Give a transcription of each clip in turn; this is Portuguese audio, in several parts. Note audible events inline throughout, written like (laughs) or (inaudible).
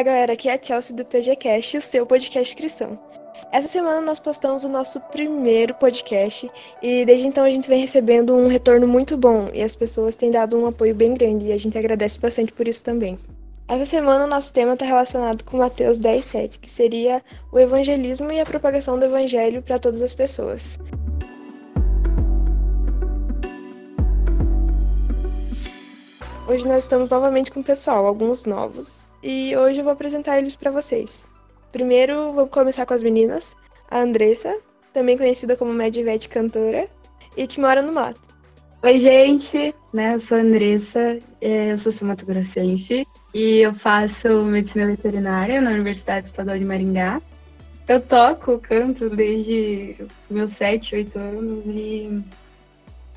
Olá, galera. Aqui é a Chelsea do PGCast, o seu podcast cristão. Essa semana nós postamos o nosso primeiro podcast e desde então a gente vem recebendo um retorno muito bom e as pessoas têm dado um apoio bem grande e a gente agradece bastante por isso também. Essa semana o nosso tema está relacionado com Mateus 10,7, que seria o evangelismo e a propagação do evangelho para todas as pessoas. Hoje nós estamos novamente com o pessoal, alguns novos, e hoje eu vou apresentar eles para vocês. Primeiro, vou começar com as meninas, a Andressa, também conhecida como Medivete cantora, e que mora no mato. Oi, gente, né? Eu sou a Andressa, é, eu sou sumatogrossense e eu faço medicina veterinária na Universidade Estadual de Maringá. Eu toco, canto desde meus 7, 8 anos e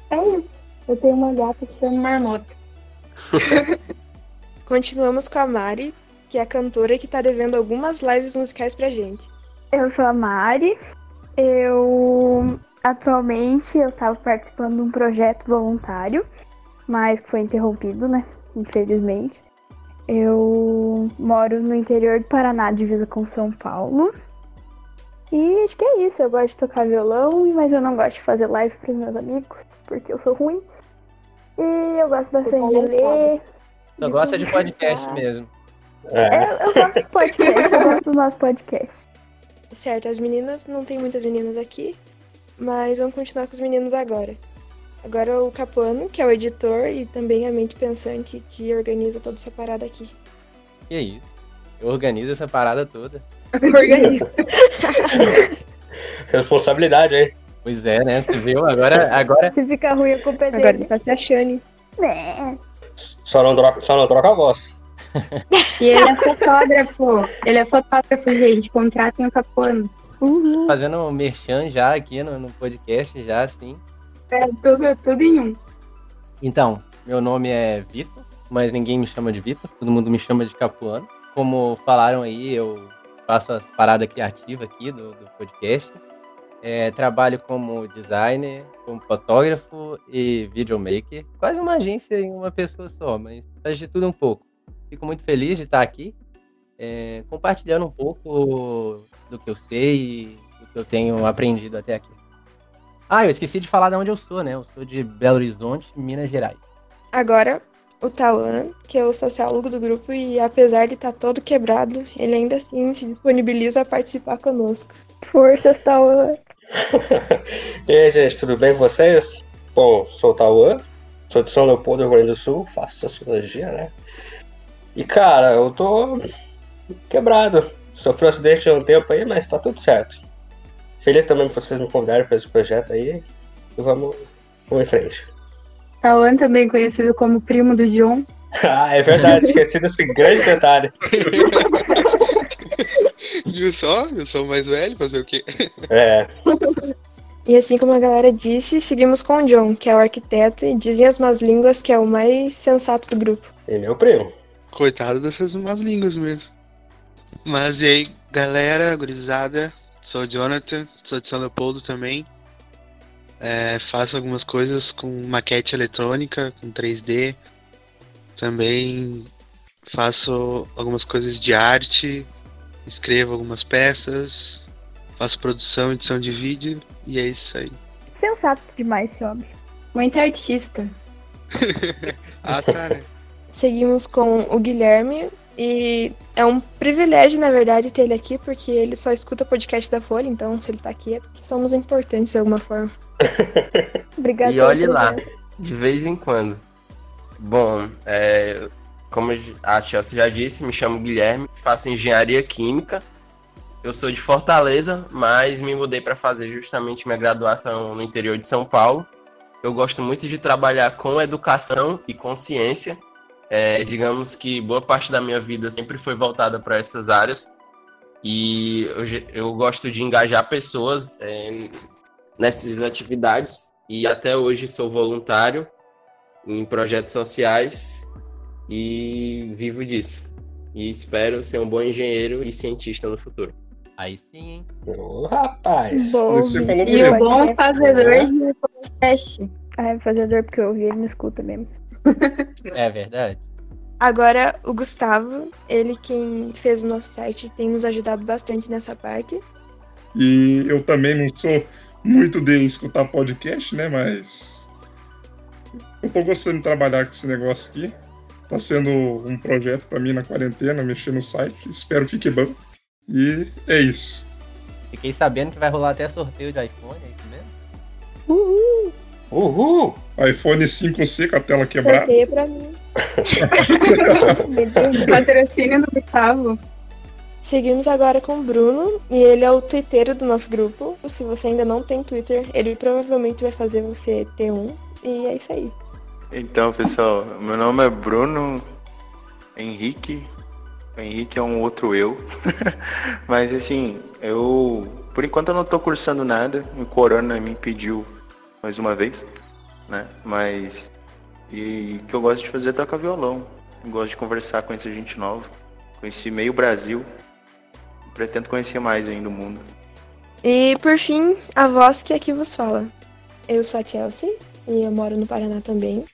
é isso. Eu tenho uma gata que chama Marmota. (laughs) Continuamos com a Mari, que é a cantora que tá devendo algumas lives musicais pra gente. Eu sou a Mari. Eu atualmente eu tava participando de um projeto voluntário, mas que foi interrompido, né? Infelizmente. Eu moro no interior do Paraná, divisa com São Paulo. E acho que é isso. Eu gosto de tocar violão, mas eu não gosto de fazer live para meus amigos, porque eu sou ruim. E eu gosto bastante de ler. Só gosta de podcast mesmo. É. Eu, eu gosto de podcast, eu gosto do nosso podcast. Certo, as meninas, não tem muitas meninas aqui, mas vamos continuar com os meninos agora. Agora o Capuano, que é o editor e também a mente pensante que organiza toda essa parada aqui. E aí? Eu organizo essa parada toda. Organiza. (laughs) Responsabilidade, hein? Pois é, né? Você viu? Agora, agora Se ficar ruim, a culpa é Agora ele dele. tá se achando. É. Só não troca, só não troca a voz. E ele é fotógrafo. Ele é fotógrafo, gente. Contratem o Capuano. Uhum. fazendo um merchan já aqui no, no podcast, já assim. É tudo, tudo em um. Então, meu nome é Vitor, mas ninguém me chama de Vitor, todo mundo me chama de Capuano. Como falaram aí, eu faço as paradas criativas aqui do, do podcast. É, trabalho como designer, como fotógrafo e videomaker. Quase uma agência em uma pessoa só, mas faz de tudo um pouco. Fico muito feliz de estar aqui, é, compartilhando um pouco do que eu sei e do que eu tenho aprendido até aqui. Ah, eu esqueci de falar de onde eu sou, né? Eu sou de Belo Horizonte, Minas Gerais. Agora, o Tauan, que é o sociólogo do grupo, e apesar de estar todo quebrado, ele ainda assim se disponibiliza a participar conosco. Forças, Tauan. (laughs) E aí, gente, tudo bem com vocês? Bom, sou o Tauan, sou de São Leopoldo, Rio Grande do Sul, faço sociologia, né? E cara, eu tô quebrado. Sofri um acidente há um tempo aí, mas tá tudo certo. Feliz também que vocês me convidaram para esse projeto aí. E vamos, vamos em frente. Tauan, também conhecido como primo do John. (laughs) Ah, é verdade, esqueci desse grande detalhe. (laughs) Viu só? Eu sou o mais velho, fazer o quê? É, E assim como a galera disse, seguimos com o John, que é o arquiteto, e dizem as más línguas que é o mais sensato do grupo. e meu primo. Coitado dessas más línguas mesmo. Mas e aí, galera, gurizada, sou o Jonathan, sou de São Leopoldo também. É, faço algumas coisas com maquete eletrônica, com 3D. Também faço algumas coisas de arte, escrevo algumas peças, faço produção, edição de vídeo e é isso aí. Sensato demais esse homem. Muito artista. (laughs) Ah, tá, né? Seguimos com o Guilherme, e é um privilégio, na verdade, ter ele aqui, porque ele só escuta podcast da Folha, então se ele tá aqui é porque somos importantes de alguma forma. (laughs) Obrigada. E olhe lá, de vez em quando. Bom, é, como a Chelsea já disse, me chamo Guilherme, faço engenharia química. Eu sou de Fortaleza, mas me mudei para fazer justamente minha graduação no interior de São Paulo. Eu gosto muito de trabalhar com educação e com ciência. É, digamos que boa parte da minha vida sempre foi voltada para essas áreas. E eu, eu gosto de engajar pessoas é, nessas atividades. E até hoje sou voluntário em projetos sociais e vivo disso. E espero ser um bom engenheiro e cientista no futuro. Aí sim, hein? Ô, rapaz. Bom, Você falou E o bom fazedor de podcast. Ah, é fazedor porque eu ouvi, ele não escuta mesmo. (laughs) É verdade. Agora, o Gustavo, ele quem fez o nosso site, tem nos ajudado bastante nessa parte. E eu também não sou muito de escutar podcast, né? Mas eu tô gostando de trabalhar com esse negócio aqui. Tá sendo um projeto para mim na quarentena, mexer no site. Espero que fique bom. E é isso. Fiquei sabendo que vai rolar até sorteio de iPhone, é isso mesmo? Uhul! Uhul! iPhone 5C com a tela quebrada. Sorteio pra mim. (laughs) Patrocínio do Gustavo. Seguimos agora com o Bruno, e ele é o twitteiro do nosso grupo. Se você ainda não tem Twitter, ele provavelmente vai fazer você ter um. E é isso aí. Então, pessoal, meu nome é Bruno Henrique. O Henrique é um outro eu. (laughs) Mas assim, eu por enquanto eu não tô cursando nada. O corona me impediu mais uma vez, né? Mas e o que eu gosto de fazer é tocar violão. Eu gosto de conversar, conhecer gente nova. Conheci meio Brasil. Pretendo conhecer mais ainda o mundo. E por fim, a voz que aqui vos fala. Eu sou a Chelsea e eu moro no Paraná também.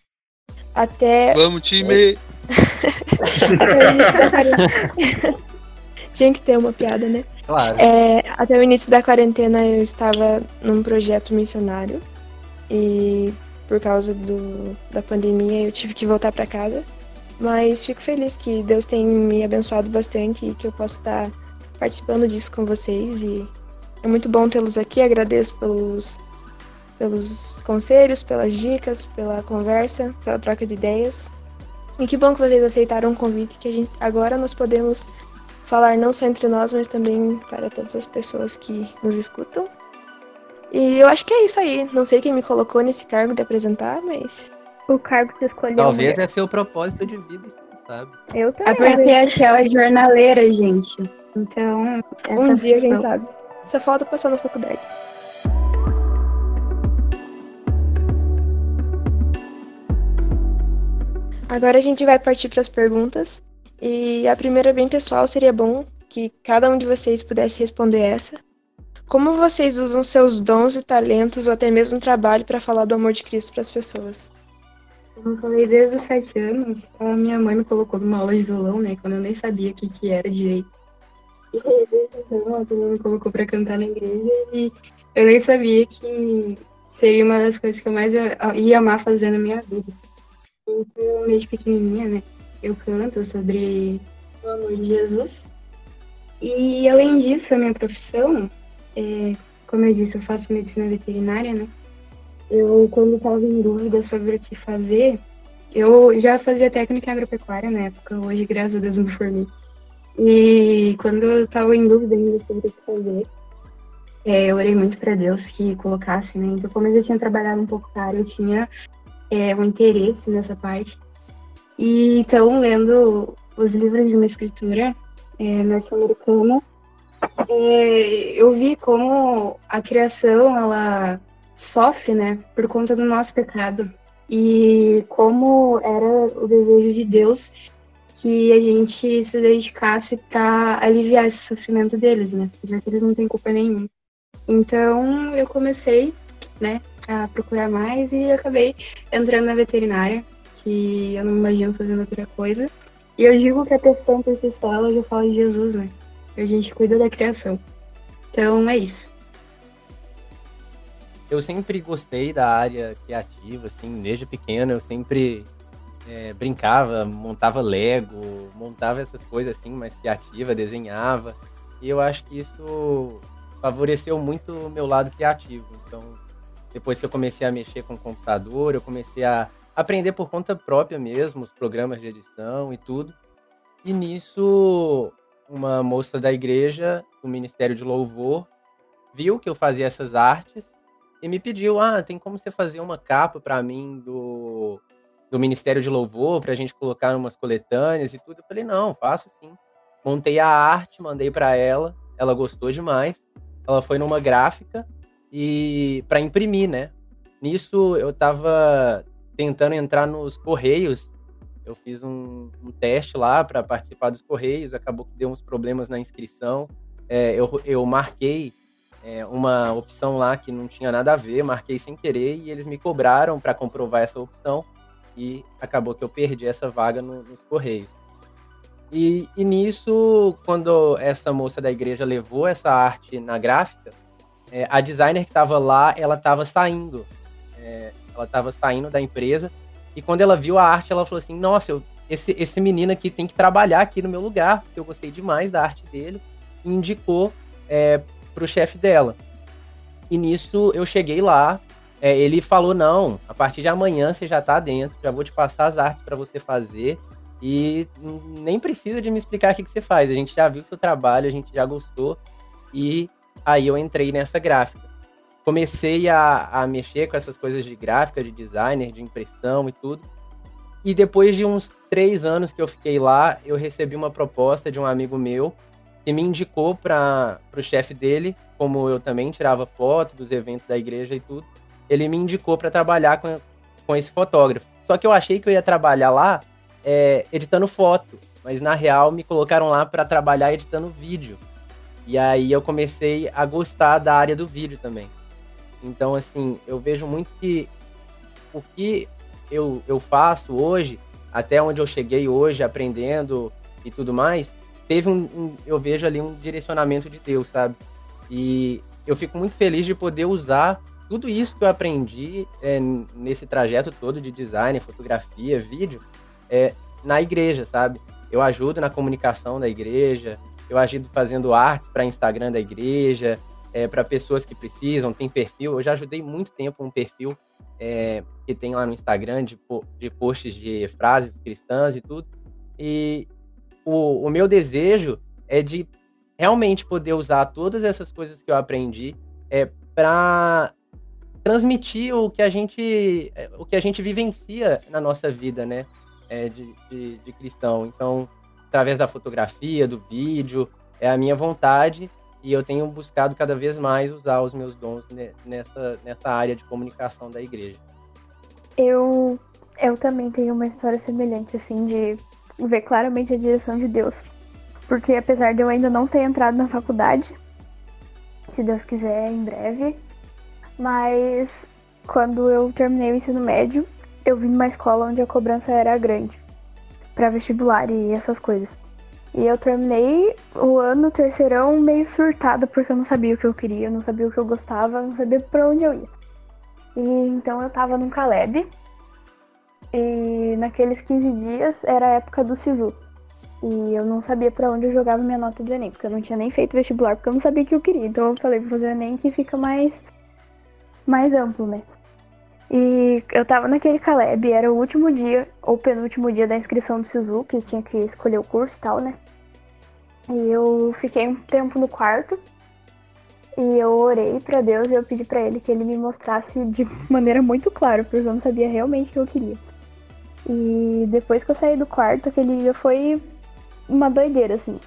Até. Vamos, time! (laughs) Tinha que ter uma piada, né? Claro. É, até o início da quarentena eu estava num projeto missionário e por causa do, da pandemia eu tive que voltar para casa. Mas fico feliz que Deus tem me abençoado bastante e que eu posso estar participando disso com vocês. E é muito bom tê-los aqui. Agradeço pelos, pelos conselhos, pelas dicas, pela conversa, pela troca de ideias. E que bom que vocês aceitaram o convite, que a gente agora nós podemos falar não só entre nós, mas também para todas as pessoas que nos escutam. E eu acho que é isso aí. Não sei quem me colocou nesse cargo de apresentar, mas. O cargo que você escolheu. Talvez é seu propósito de vida, você sabe. Eu É também. porque a Shell é jornaleira, gente. Então, essa Um dia, quem sabe. Só falta passar na faculdade. Agora a gente vai partir para as perguntas. E a primeira, bem pessoal, seria bom que cada um de vocês pudesse responder essa. Como vocês usam seus dons e talentos ou até mesmo trabalho para falar do amor de Cristo para as pessoas? Como eu falei, desde os sete anos, a minha mãe me colocou numa aula de violão, né? Quando eu nem sabia o que, que era direito. (laughs) E desde então, ela me colocou pra cantar na igreja e eu nem sabia que seria uma das coisas que eu mais ia amar fazer na minha vida. Então, desde pequenininha, né? Eu canto sobre o amor de Jesus. E além disso, a minha profissão, é, como eu disse, eu faço medicina veterinária, né? Eu, quando estava em dúvida sobre o que fazer, eu já fazia técnica agropecuária na época, hoje, graças a Deus, me formei. E quando eu estava em dúvida ainda sobre o que fazer, é, eu orei muito para Deus que colocasse, né? Então, como eu já tinha trabalhado um pouco com a área, eu tinha é, um interesse nessa parte. E então, lendo os livros de uma escritura é, norte-americana, é, eu vi como a criação, ela sofre, né, por conta do nosso pecado. E como era o desejo de Deus que a gente se dedicasse para aliviar esse sofrimento deles, né? Já que eles não têm culpa nenhuma. Então eu comecei, né, procurar mais e acabei entrando na veterinária, que eu não me imagino fazendo outra coisa. E eu digo que a profissão por si só, ela já fala de Jesus, né? A gente cuida da criação. Então é isso. Eu sempre gostei da área criativa, assim, desde pequeno eu sempre é, brincava, montava Lego, montava essas coisas assim, mais criativa, desenhava. E eu acho que isso favoreceu muito o meu lado criativo. Então, depois que eu comecei a mexer com o computador, eu comecei a aprender por conta própria mesmo, os programas de edição e tudo. E nisso, uma moça da igreja, do Ministério de Louvor, viu que eu fazia essas artes e me pediu: ah, tem como você fazer uma capa para mim do, do Ministério de Louvor, pra gente colocar umas coletâneas e tudo? Eu falei: não, faço sim. Montei a arte, mandei para ela, ela gostou demais. Ela foi numa gráfica e para imprimir, né? Nisso eu tava tentando entrar nos Correios. Eu fiz um, um teste lá para participar dos Correios, acabou que deu uns problemas na inscrição. É, eu, eu marquei é, uma opção lá que não tinha nada a ver, marquei sem querer e eles me cobraram para comprovar essa opção. e acabou que eu perdi essa vaga no, nos Correios. E, e, nisso, quando essa moça da igreja levou essa arte na gráfica, é, a designer que estava lá, ela estava saindo. É, ela estava saindo da empresa. E quando ela viu a arte, ela falou assim: Nossa, eu, esse, esse menino aqui tem que trabalhar aqui no meu lugar, porque eu gostei demais da arte dele. E indicou é, para o chefe dela. E nisso eu cheguei lá. É, ele falou: Não, a partir de amanhã você já está dentro, já vou te passar as artes para você fazer. E nem precisa de me explicar o que, que você faz. A gente já viu o seu trabalho, a gente já gostou. E aí eu entrei nessa gráfica. Comecei a, a mexer com essas coisas de gráfica, de designer, de impressão e tudo. E depois de uns três anos que eu fiquei lá, eu recebi uma proposta de um amigo meu que me indicou para o chefe dele, como eu também tirava foto dos eventos da igreja e tudo. Ele me indicou para trabalhar com, com esse fotógrafo. Só que eu achei que eu ia trabalhar lá é, editando foto, mas na real me colocaram lá para trabalhar editando vídeo. E aí eu comecei a gostar da área do vídeo também. Então, assim, eu vejo muito que o que eu, eu faço hoje, até onde eu cheguei hoje, aprendendo e tudo mais, teve um, um, eu vejo ali um direcionamento de Deus, sabe? E eu fico muito feliz de poder usar tudo isso que eu aprendi é, nesse trajeto todo de design, fotografia, vídeo, é, na igreja, sabe? Eu ajudo na comunicação da igreja, eu ajudo fazendo artes para Instagram da igreja, é, para pessoas que precisam, tem perfil. Eu já ajudei muito tempo um perfil é, que tem lá no Instagram de, de posts de frases cristãs e tudo. E o, o meu desejo é de realmente poder usar todas essas coisas que eu aprendi é, para transmitir o que a gente o que a gente vivencia na nossa vida, né? é, de, de, de, cristão. Então, através da fotografia, do vídeo, é a minha vontade e eu tenho buscado cada vez mais usar os meus dons nessa, nessa área de comunicação da igreja. Eu, eu também tenho uma história semelhante, assim, de ver claramente a direção de Deus. Porque apesar de eu ainda não ter entrado na faculdade, se Deus quiser, em breve, mas quando eu terminei o ensino médio, eu vim numa escola onde a cobrança era grande para vestibular e essas coisas. E eu terminei o ano terceirão meio surtada porque eu não sabia o que eu queria, não sabia o que eu gostava, não sabia para onde eu ia. E então eu tava num Caleb. E naqueles 15 dias era a época do SISU. E eu não sabia para onde eu jogava minha nota do ENEM, porque eu não tinha nem feito vestibular, porque eu não sabia o que eu queria. Então eu falei, vou fazer o ENEM que fica mais mais amplo, né? E eu tava naquele Caleb, era o último dia, ou penúltimo dia da inscrição do SISU, que tinha que escolher o curso e tal, né? E eu fiquei um tempo no quarto e eu orei para Deus e eu pedi para ele que ele me mostrasse de (laughs) maneira muito clara, porque eu não sabia realmente o que eu queria. E depois que eu saí do quarto, aquele dia foi uma doideira, assim.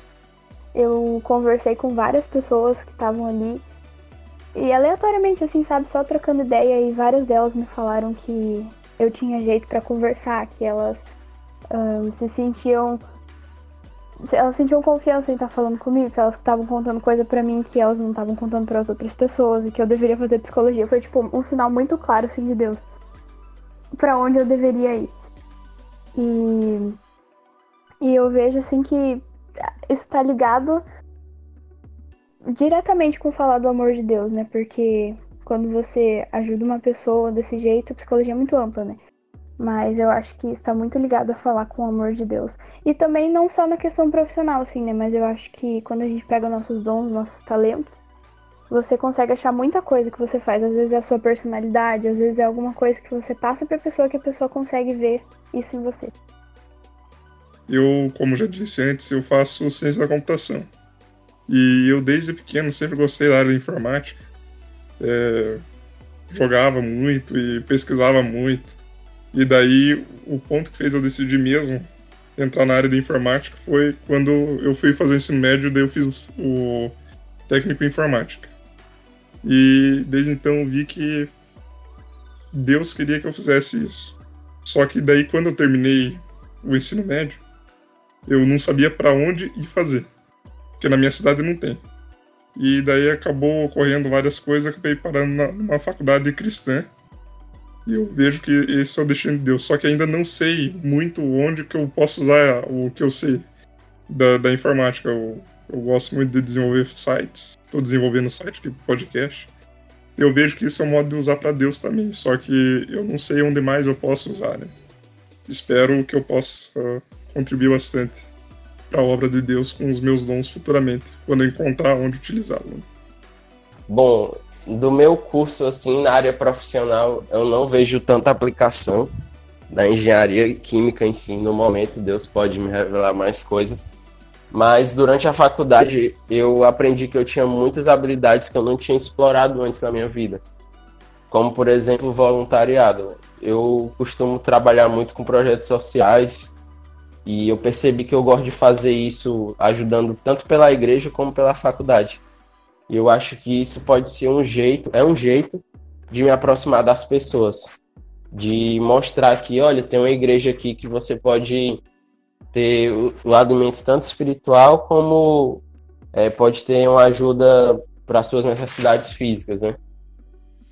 Eu conversei com várias pessoas que estavam ali e aleatoriamente, assim, sabe, só trocando ideia, e várias delas me falaram que eu tinha jeito para conversar, que elas se sentiam. Elas sentiam confiança em estar falando comigo, que elas estavam contando coisa para mim que elas não estavam contando para as outras pessoas, e que eu deveria fazer psicologia. Foi, tipo, um sinal muito claro, assim, de Deus. para onde eu deveria ir. E. E eu vejo, assim, que isso tá ligado diretamente com falar do amor de Deus, né? Porque quando você ajuda uma pessoa desse jeito, a psicologia é muito ampla, né? Mas eu acho que está muito ligado a falar com o amor de Deus. E também não só na questão profissional, assim, né? Mas eu acho que quando a gente pega nossos dons, nossos talentos, você consegue achar muita coisa que você faz. Às vezes é a sua personalidade, às vezes é alguma coisa que você passa para a pessoa que a pessoa consegue ver isso em você. Eu, como já disse antes, eu faço ciência da computação. E eu desde pequeno sempre gostei da área de informática. É, jogava muito e pesquisava muito. E daí o ponto que fez eu decidir mesmo entrar na área de informática foi quando eu fui fazer o ensino médio, daí eu fiz o técnico em informática. E desde então eu vi que Deus queria que eu fizesse isso. Só que daí quando eu terminei o ensino médio, eu não sabia para onde ir fazer porque na minha cidade não tem. E daí acabou ocorrendo várias coisas, acabei parando na, numa faculdade cristã. E eu vejo que esse é o destino de Deus. Só que ainda não sei muito onde que eu posso usar o que eu sei da, da informática. Eu, eu gosto muito de desenvolver sites. Estou desenvolvendo site de podcast. Eu vejo que isso é um modo de usar para Deus também. Só que eu não sei onde mais eu posso usar, né? Espero que eu possa uh, contribuir bastante para a obra de Deus com os meus dons futuramente, quando eu encontrar onde utilizá-lo. Bom, do meu curso, assim, na área profissional, eu não vejo tanta aplicação da engenharia química em si. No momento, Deus pode me revelar mais coisas. Mas durante a faculdade, eu aprendi que eu tinha muitas habilidades que eu não tinha explorado antes na minha vida. Como, por exemplo, voluntariado. Eu costumo trabalhar muito com projetos sociais e eu percebi que eu gosto de fazer isso ajudando tanto pela igreja como pela faculdade. E eu acho que isso pode ser um jeito, é um jeito de me aproximar das pessoas, de mostrar que, olha, tem uma igreja aqui que você pode ter o, o alimento tanto espiritual como é, pode ter uma ajuda para suas necessidades físicas, né?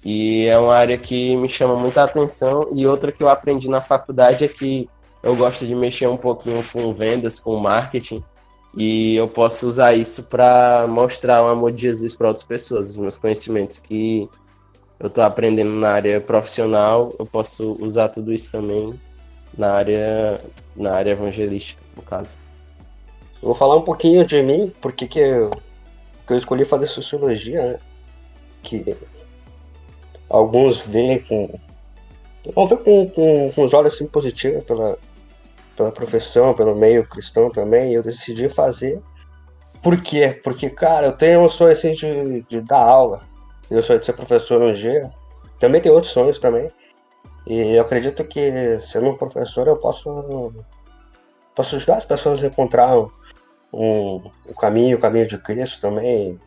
E é uma área que me chama muita atenção e outra que eu aprendi na faculdade é que eu gosto de mexer um pouquinho com vendas, com marketing e eu posso usar isso para mostrar o amor de Jesus para outras pessoas, os meus conhecimentos que eu estou aprendendo na área profissional, eu posso usar tudo isso também na área na área evangelística, no caso. Eu vou falar um pouquinho de mim, porque que eu, que eu escolhi fazer sociologia, né? Que alguns veem com. Vão ver com, com, com os olhos assim, positivos pela, pela profissão, pelo meio cristão também, e eu decidi fazer. Por quê? Porque, cara, eu tenho um sonho assim de, de dar aula. Eu sonho de ser professor um dia. Também tem outros sonhos também. E eu acredito que sendo um professor eu posso, posso ajudar as pessoas a encontrar um, um caminho, o caminho de Cristo também.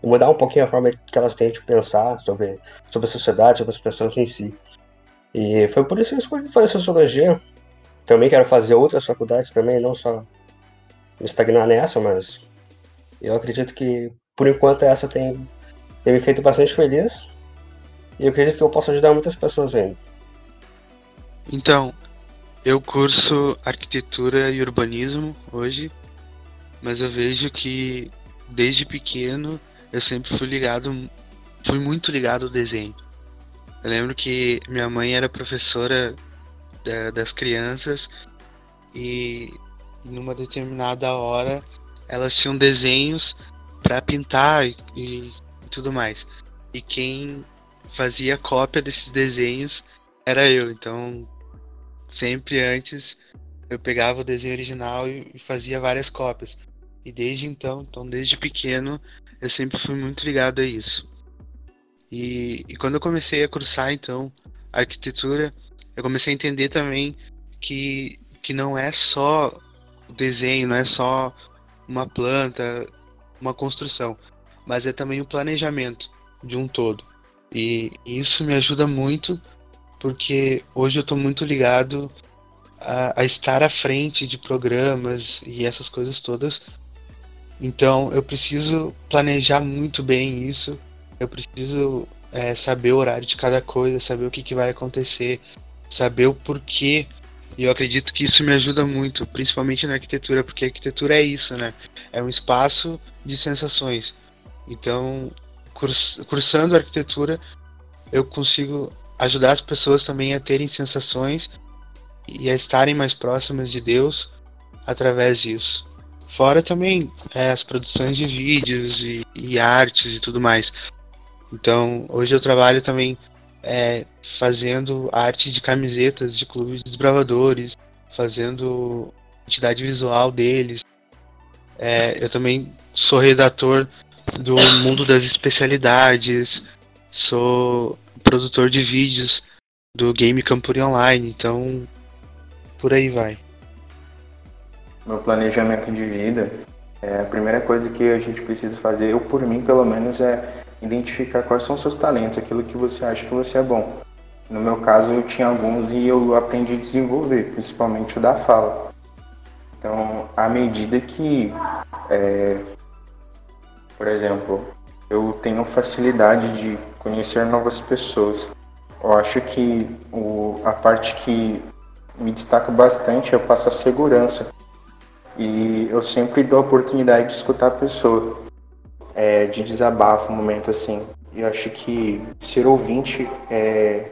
E mudar um pouquinho a forma que elas têm de pensar sobre, sobre a sociedade, sobre as pessoas em si. E foi por isso que eu escolhi fazer sociologia. Também quero fazer outras faculdades também, não só estagnar nessa, mas eu acredito que por enquanto essa tem, tem me feito bastante feliz. E eu acredito que eu posso ajudar muitas pessoas ainda. Então, eu curso arquitetura e urbanismo hoje, mas eu vejo que desde pequeno eu sempre fui ligado, fui muito ligado ao desenho. Eu lembro que minha mãe era professora da, das crianças e numa determinada hora elas tinham desenhos para pintar e, e, tudo mais. E quem fazia cópia desses desenhos era eu. Então, sempre antes eu pegava o desenho original e fazia várias cópias. E desde então, então desde pequeno, eu sempre fui muito ligado a isso. E, e quando eu comecei a cursar então arquitetura, eu comecei a entender também que, que não é só o desenho, não é só uma planta, uma construção, mas é também o planejamento de um todo. E isso me ajuda muito porque hoje eu estou muito ligado a, a, estar à frente de programas e essas coisas todas. Então eu preciso planejar muito bem isso. Eu preciso é, saber o horário de cada coisa, saber o que, que vai acontecer, saber o porquê. E eu acredito que isso me ajuda muito, principalmente na arquitetura, porque a arquitetura é isso, né? É um espaço de sensações. Então, cursando arquitetura, eu consigo ajudar as pessoas também a terem sensações e a estarem mais próximas de Deus através disso. Fora também é, as produções de vídeos e, e, artes e tudo mais. Então, hoje eu trabalho também é, fazendo arte de camisetas de clubes desbravadores, fazendo identidade visual deles. É, eu também sou redator do mundo das especialidades, sou produtor de vídeos do Game Campuri Online, então por aí vai. Meu planejamento de vida, é, a primeira coisa que a gente precisa fazer, eu por mim pelo menos, é identificar quais são os seus talentos, aquilo que você acha que você é bom. No meu caso, eu tinha alguns e eu aprendi a desenvolver, principalmente o da fala. Então, à medida que, é, por exemplo, eu tenho facilidade de conhecer novas pessoas, eu acho que o, a parte que me destaca bastante é eu passo a segurança. E eu sempre dou a oportunidade de escutar a pessoa, é, de desabafo, um momento assim. Eu acho que ser ouvinte é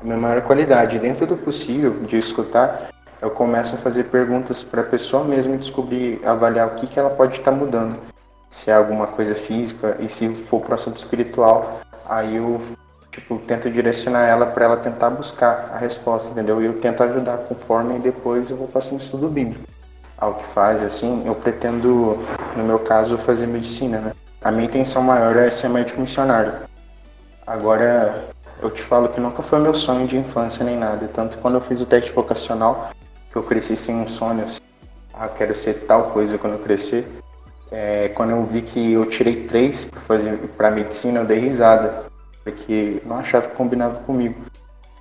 a minha maior qualidade. Dentro do possível de escutar, eu começo a fazer perguntas para a pessoa mesmo descobrir, avaliar o que, que ela pode estar tá mudando. Se é alguma coisa física e se for para o assunto espiritual, aí eu tipo, tento direcionar ela para ela tentar buscar a resposta, entendeu? E eu tento ajudar conforme e depois eu vou passando estudo bíblico. Ao que faz, assim, eu pretendo, no meu caso, fazer medicina, né? A minha intenção maior é ser médico missionário. Agora, eu te falo que nunca foi meu sonho de infância nem nada. Tanto quando eu fiz o teste vocacional, que eu cresci sem um sonho, assim, ah, quero ser tal coisa quando eu crescer. É, quando eu vi que eu tirei três para fazer para medicina, eu dei risada, porque não achava que combinava comigo.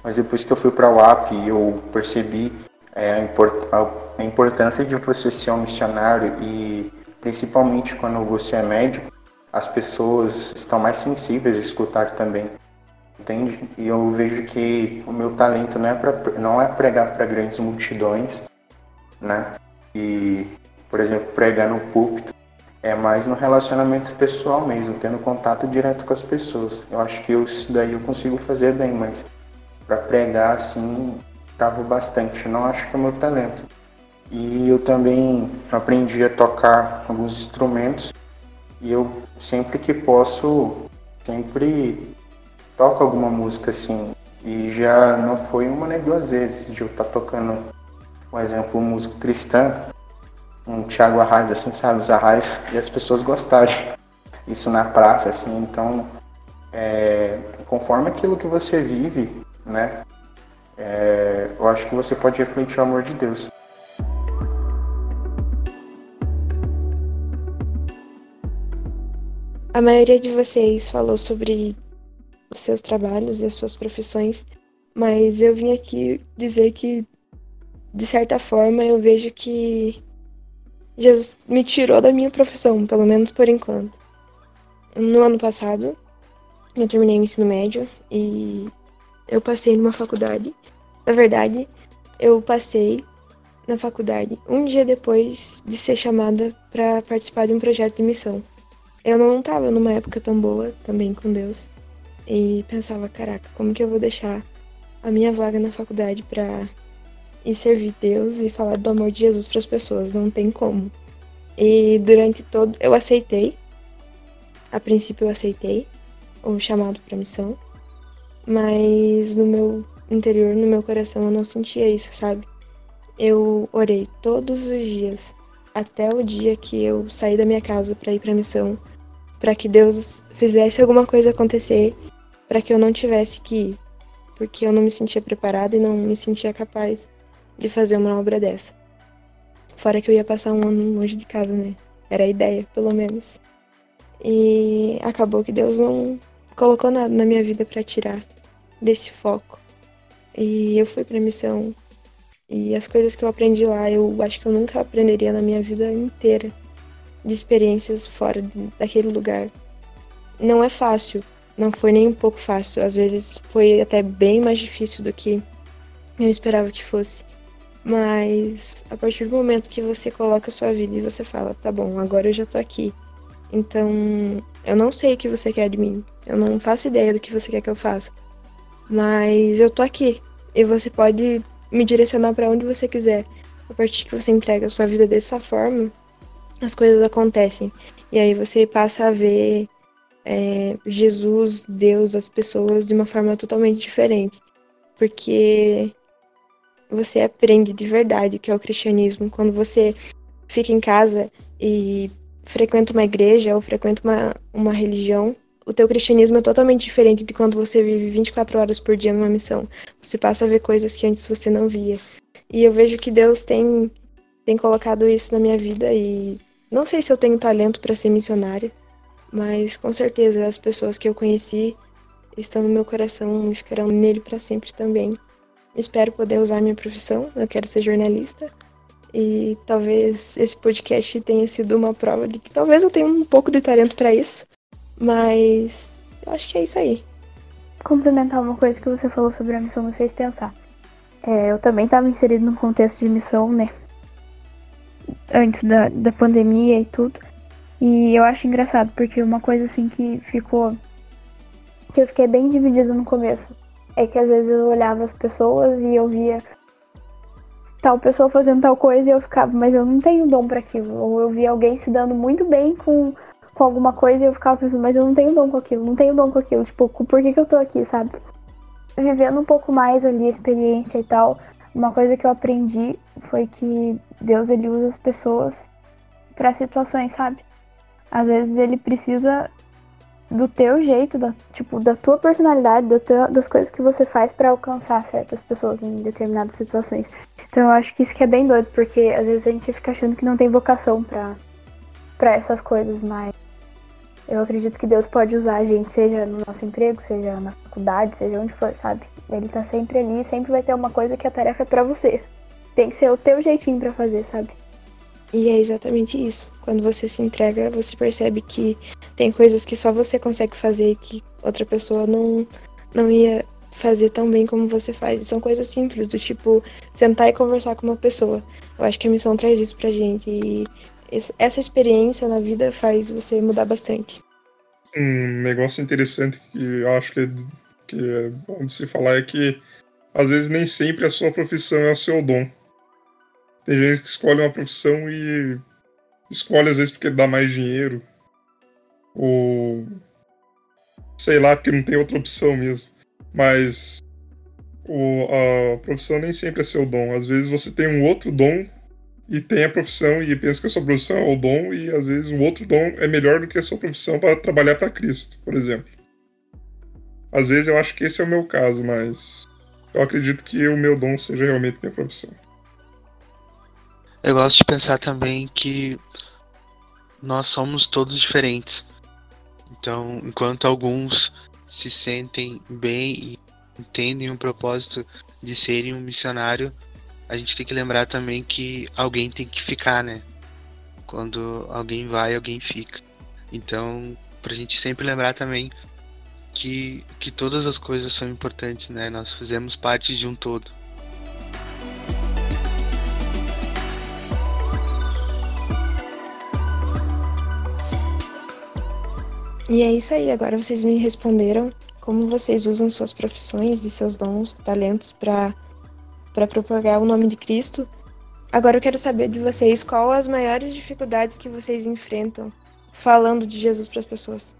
Mas depois que eu fui para o UAP, eu percebi é, a, import, a, a importância de você ser um missionário e principalmente quando você é médico, as pessoas estão mais sensíveis a escutar também entende? E eu vejo que o meu talento não é, pra, não é pregar para grandes multidões, né? E, por exemplo, pregar no púlpito é mais no relacionamento pessoal mesmo, tendo contato direto com as pessoas. Eu acho que eu, isso daí eu consigo fazer bem, mas para pregar assim, travo bastante. Não acho que é meu talento. E eu também aprendi a tocar alguns instrumentos e eu sempre que posso, sempre toco alguma música assim. E já não foi uma nem duas vezes de eu estar tá tocando, por exemplo, música cristã, um Thiago Arraes, assim, sabe, os Arraes, (laughs) e as pessoas gostarem. Isso na praça, assim, então, é, conforme aquilo que você vive, né, é, eu acho que você pode refletir o amor de Deus. A maioria de vocês falou sobre os seus trabalhos e as suas profissões, mas eu vim aqui dizer que, de certa forma, eu vejo que Jesus me tirou da minha profissão, pelo menos por enquanto. No ano passado, eu terminei o ensino médio e eu passei numa faculdade. Na verdade, eu passei na faculdade um dia depois de ser chamada para participar de um projeto de missão. Eu não estava numa época tão boa também com Deus e pensava, caraca, como que eu vou deixar a minha vaga na faculdade para ir servir Deus e falar do amor de Jesus para as pessoas? Não tem como. E durante todo eu aceitei. A princípio eu aceitei o chamado para missão, mas no meu interior, no meu coração eu não sentia isso, sabe? Eu orei todos os dias até o dia que eu saí da minha casa para ir para missão, para que Deus fizesse alguma coisa acontecer para que eu não tivesse que ir, porque eu não me sentia preparada e não me sentia capaz de fazer uma obra dessa. Fora que eu ia passar um ano longe de casa, né? Era a ideia, pelo menos. E acabou que Deus não colocou nada na minha vida para tirar desse foco. E eu fui para missão e as coisas que eu aprendi lá, eu acho que eu nunca aprenderia na minha vida inteira de experiências fora daquele lugar. Não é fácil, não foi nem um pouco fácil. Às vezes foi até bem mais difícil do que eu esperava que fosse. Mas a partir do momento que você coloca a sua vida e você fala, tá bom, agora eu já tô aqui. Então, eu não sei o que você quer de mim. Eu não faço ideia do que você quer que eu faça. Mas eu tô aqui. E você pode me direcionar para onde você quiser. A partir que você entrega a sua vida dessa forma, as coisas acontecem. E aí você passa a ver é, Jesus, Deus, as pessoas de uma forma totalmente diferente. Porque você aprende de verdade o que é o cristianismo quando você fica em casa e frequenta uma igreja ou frequenta uma, uma religião. O teu cristianismo é totalmente diferente de quando você vive 24 horas por dia numa missão. Você passa a ver coisas que antes você não via. E eu vejo que Deus tem, tem colocado isso na minha vida e não sei se eu tenho talento para ser missionária, mas com certeza as pessoas que eu conheci estão no meu coração e ficarão nele para sempre também. Espero poder usar minha profissão, eu quero ser jornalista. E talvez esse podcast tenha sido uma prova de que talvez eu tenha um pouco de talento para isso. Mas eu acho que é isso aí. complementar uma coisa que você falou sobre a missão me fez pensar. É, eu também estava inserido no contexto de missão, né? Antes da, da pandemia e tudo. E eu acho engraçado, porque uma coisa assim que ficou. que eu fiquei bem dividida no começo. É que às vezes eu olhava as pessoas e eu via tal pessoa fazendo tal coisa e eu ficava, mas eu não tenho dom para aquilo. Ou eu via alguém se dando muito bem com, com alguma coisa e eu ficava pensando, mas eu não tenho dom com aquilo, não tenho dom com aquilo. Tipo, por que, que eu tô aqui, sabe? Vivendo um pouco mais ali a experiência e tal, uma coisa que eu aprendi foi que Deus ele usa as pessoas para situações, sabe? Às vezes ele precisa do teu jeito, da, tipo, da tua personalidade, das coisas que você faz para alcançar certas pessoas em determinadas situações. Então eu acho que isso que é bem doido, porque às vezes a gente fica achando que não tem vocação para para essas coisas, mas eu acredito que Deus pode usar a gente, seja no nosso emprego, seja na faculdade, seja onde for, sabe? Ele tá sempre ali, sempre vai ter uma coisa que a tarefa é para você. Tem que ser o teu jeitinho para fazer, sabe? E é exatamente isso. Quando você se entrega, você percebe que tem coisas que só você consegue fazer e que outra pessoa não, não ia fazer tão bem como você faz. E são coisas simples, do tipo sentar e conversar com uma pessoa. Eu acho que a missão traz isso pra gente. E essa experiência na vida faz você mudar bastante. Um negócio interessante que eu acho que é, que é bom de se falar é que às vezes nem sempre a sua profissão é o seu dom. Tem gente que escolhe uma profissão e escolhe às vezes porque dá mais dinheiro. Ou sei lá, porque não tem outra opção mesmo. Mas o, a profissão nem sempre é seu dom. Às vezes você tem um outro dom e tem a profissão e pensa que a sua profissão é o dom e às vezes o outro dom é melhor do que a sua profissão para trabalhar para Cristo, por exemplo. Às vezes eu acho que esse é o meu caso, mas eu acredito que o meu dom seja realmente minha profissão. Eu gosto de pensar também que nós somos todos diferentes. Então, enquanto alguns se sentem bem e entendem o propósito de serem um missionário, a gente tem que lembrar também que alguém tem que ficar, né? Quando alguém vai, alguém fica. Então, pra gente sempre lembrar também que, que todas as coisas são importantes, né? Nós fazemos parte de um todo. E é isso aí, agora vocês me responderam como vocês usam suas profissões e seus dons, talentos para propagar o nome de Cristo. Agora eu quero saber de vocês qual as maiores dificuldades que vocês enfrentam falando de Jesus para as pessoas.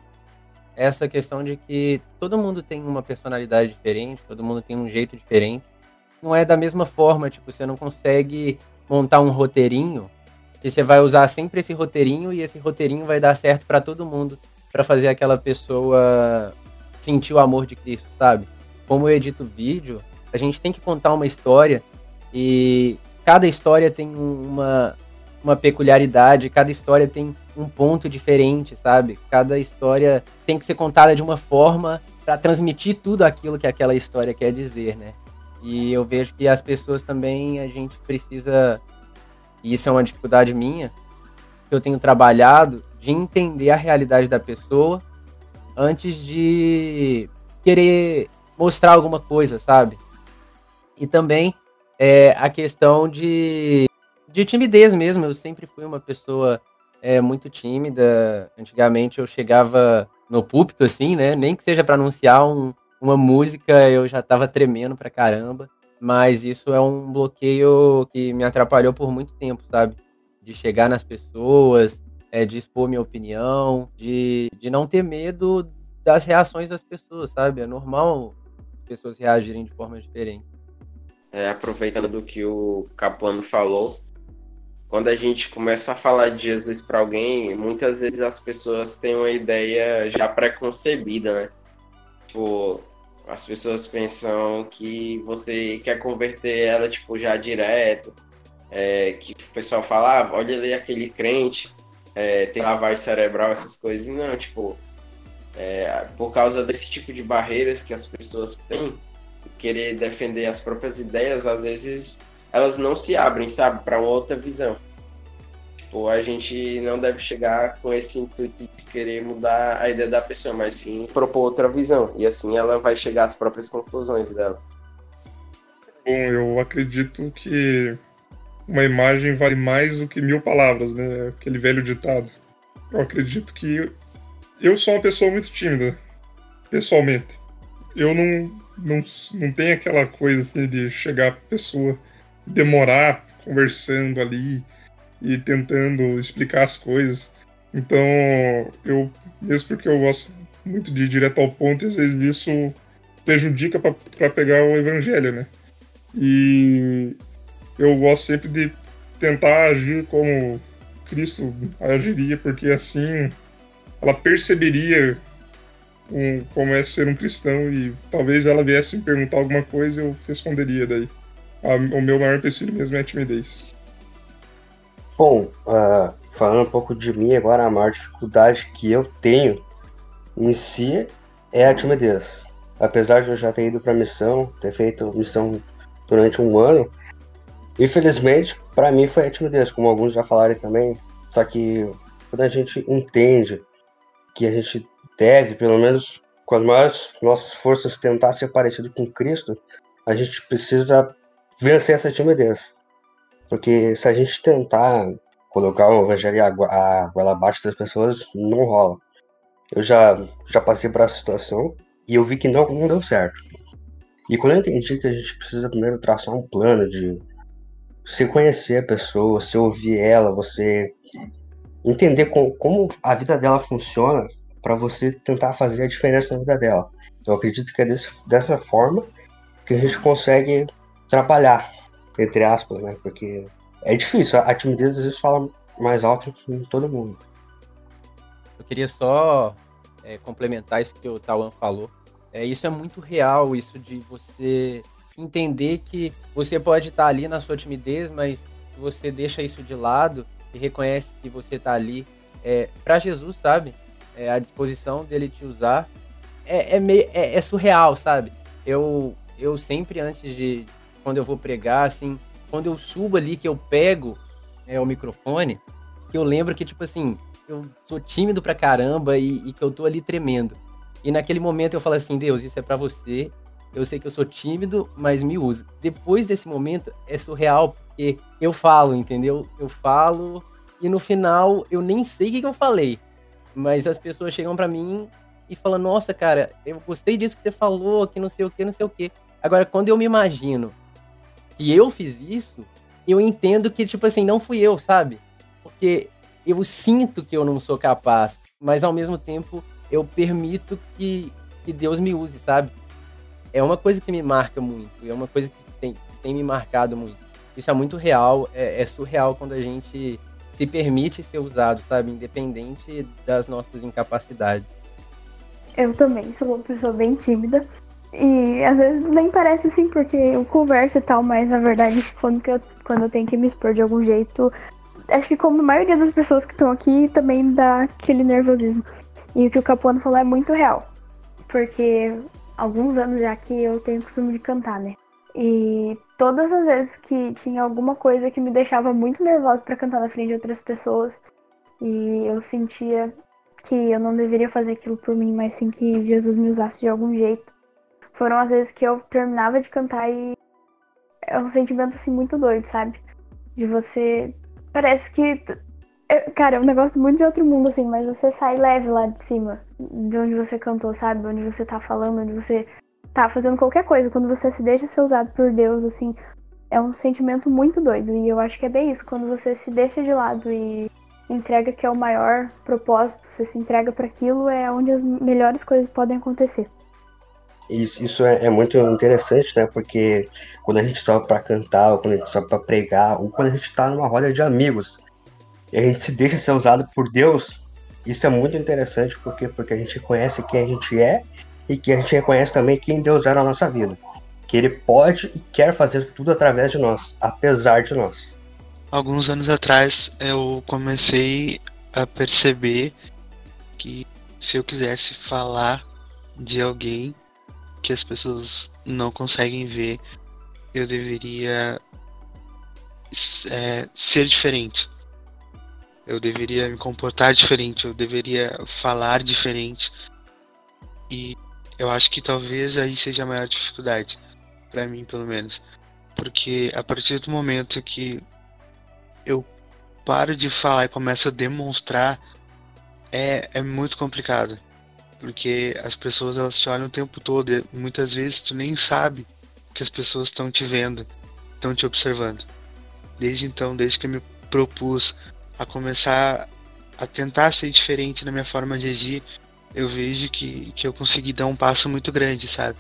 Essa questão de que todo mundo tem uma personalidade diferente, todo mundo tem um jeito diferente. Não é da mesma forma, tipo, você não consegue montar um roteirinho que você vai usar sempre esse roteirinho e esse roteirinho vai dar certo para todo mundo para fazer aquela pessoa sentir o amor de Cristo, sabe? Como eu edito vídeo, a gente tem que contar uma história e cada história tem uma, uma peculiaridade, cada história tem um ponto diferente, sabe? Cada história tem que ser contada de uma forma para transmitir tudo aquilo que aquela história quer dizer, né? E eu vejo que as pessoas também a gente precisa, e isso é uma dificuldade minha, que eu tenho trabalhado de entender a realidade da pessoa antes de querer mostrar alguma coisa, sabe? E também é, a questão de, de timidez mesmo. Eu sempre fui uma pessoa é, muito tímida. Antigamente eu chegava no púlpito, assim, né? Nem que seja para anunciar um, uma música, eu já tava tremendo pra caramba. Mas isso é um bloqueio que me atrapalhou por muito tempo, sabe? De chegar nas pessoas, é, de expor minha opinião, de, de não ter medo das reações das pessoas, sabe? É normal as pessoas reagirem de forma diferente. É, aproveitando do que o Capuano falou, quando a gente começa a falar de Jesus para alguém, muitas vezes as pessoas têm uma ideia já preconcebida, né? Tipo, as pessoas pensam que você quer converter ela, tipo, já direto. É, que o pessoal fala, ah, olha ali aquele crente, é, tem lavagem cerebral, essas coisas. Não, tipo, é, por causa desse tipo de barreiras que as pessoas têm, querer defender as próprias ideias, às vezes elas não se abrem, sabe, para outra visão. Tipo, a gente não deve chegar com esse intuito de querer mudar a ideia da pessoa, mas sim propor outra visão. E assim ela vai chegar às próprias conclusões dela. Bom, eu acredito que uma imagem vale mais do que mil palavras, né? Aquele velho ditado. Eu acredito que eu sou uma pessoa muito tímida, pessoalmente. Eu não, não, não tenho aquela coisa assim de chegar pra pessoa, demorar conversando ali e tentando explicar as coisas. Então, eu, mesmo porque eu gosto muito de ir direto ao ponto, às vezes isso prejudica para pegar o evangelho, né? E eu gosto sempre de tentar agir como Cristo agiria, porque assim ela perceberia um, como é ser um cristão e talvez ela viesse me perguntar alguma coisa eu responderia daí. A, o meu maior empecilho mesmo é a timidez. Bom, uh, falando um pouco de mim agora, a maior dificuldade que eu tenho em si é a timidez. Apesar de eu já ter ido para missão, ter feito missão durante um ano, infelizmente para mim foi a timidez, como alguns já falaram também. Só que quando a gente entende que a gente deve, pelo menos com as maiores nossas forças, tentar ser parecido com Cristo, a gente precisa vencer essa timidez. Porque se a gente tentar colocar o evangelho a goela abaixo das pessoas, não rola. Eu já, já passei por essa situação e eu vi que não, não deu certo. E quando eu entendi que a gente precisa primeiro traçar um plano de você conhecer a pessoa, você ouvir ela, você entender com, como a vida dela funciona para você tentar fazer a diferença na vida dela. Eu acredito que é desse, dessa forma que a gente consegue trabalhar, entre aspas, né? Porque é difícil, a timidez às vezes fala mais alto que todo mundo. Eu queria só é, complementar isso que o Tawan falou. É, isso é muito real, isso de você entender que você pode estar ali na sua timidez, mas você deixa isso de lado e reconhece que você está ali é, para Jesus, sabe? É, a disposição dele te usar é, é, meio, é, é, surreal, sabe? Eu, eu sempre, antes de. Quando eu vou pregar, assim, quando eu subo ali, que eu pego é, o microfone, que eu lembro que, tipo assim, eu sou tímido pra caramba e, e que eu tô ali tremendo. E naquele momento eu falo assim: Deus, isso é para você. Eu sei que eu sou tímido, mas me usa. Depois desse momento é surreal, porque eu falo, entendeu? Eu falo e no final eu nem sei o que, que eu falei. Mas as pessoas chegam para mim e falam: Nossa, cara, eu gostei disso que você falou, que não sei o que, não sei o que. Agora, quando eu me imagino que eu fiz isso, eu entendo que, tipo assim, não fui eu, sabe? Porque eu sinto que eu não sou capaz, mas ao mesmo tempo eu permito que, que Deus me use, sabe? É uma coisa que me marca muito, é uma coisa que tem, que tem me marcado muito. Isso é muito real, é, é surreal quando a gente se permite ser usado, sabe? Independente das nossas incapacidades. Eu também sou uma pessoa bem tímida. E às vezes nem parece assim, porque eu converso e tal, mas na verdade, quando, eu, quando eu tenho que me expor de algum jeito, acho que como a maioria das pessoas que estão aqui, também dá aquele nervosismo. E o que o Capuano falou é muito real. Porque alguns anos já que eu tenho o costume de cantar, né? E todas as vezes que tinha alguma coisa que me deixava muito nervosa para cantar na frente de outras pessoas e eu sentia que eu não deveria fazer aquilo por mim, mas sim que Jesus me usasse de algum jeito. Foram as vezes que eu terminava de cantar e é um sentimento assim muito doido, sabe? De você parece que cara, é um negócio muito de outro mundo assim, mas você sai leve lá de cima, de onde você cantou, sabe? Onde você tá falando, onde você tá fazendo qualquer coisa, quando você se deixa ser usado por Deus, assim, é um sentimento muito doido. E eu acho que é bem isso, quando você se deixa de lado e entrega que é o maior propósito, você se entrega para aquilo, é onde as melhores coisas podem acontecer. Isso, isso é, é, muito interessante, né? Porque quando a gente sobe para cantar, ou quando a gente sobe para pregar, ou quando a gente tá numa roda de amigos, e a gente se deixa ser usado por Deus, isso é muito interessante, porque, porque a gente conhece quem a gente é e que a gente reconhece também quem Deus é na nossa vida. Que Ele pode e quer fazer tudo através de nós, apesar de nós. Alguns anos atrás eu comecei a perceber que se eu quisesse falar de alguém que as pessoas não conseguem ver, eu deveria é, ser diferente. Eu deveria me comportar diferente, eu deveria falar diferente. E eu acho que talvez aí seja a maior dificuldade, para mim pelo menos. Porque a partir do momento que eu paro de falar e começo a demonstrar, é, é muito complicado. Porque as pessoas elas te olham o tempo todo e muitas vezes tu nem sabe que as pessoas estão te vendo, estão te observando. Desde então, desde que eu me propus a começar a tentar ser diferente na minha forma de agir, eu vejo que, que eu consegui dar um passo muito grande, sabe?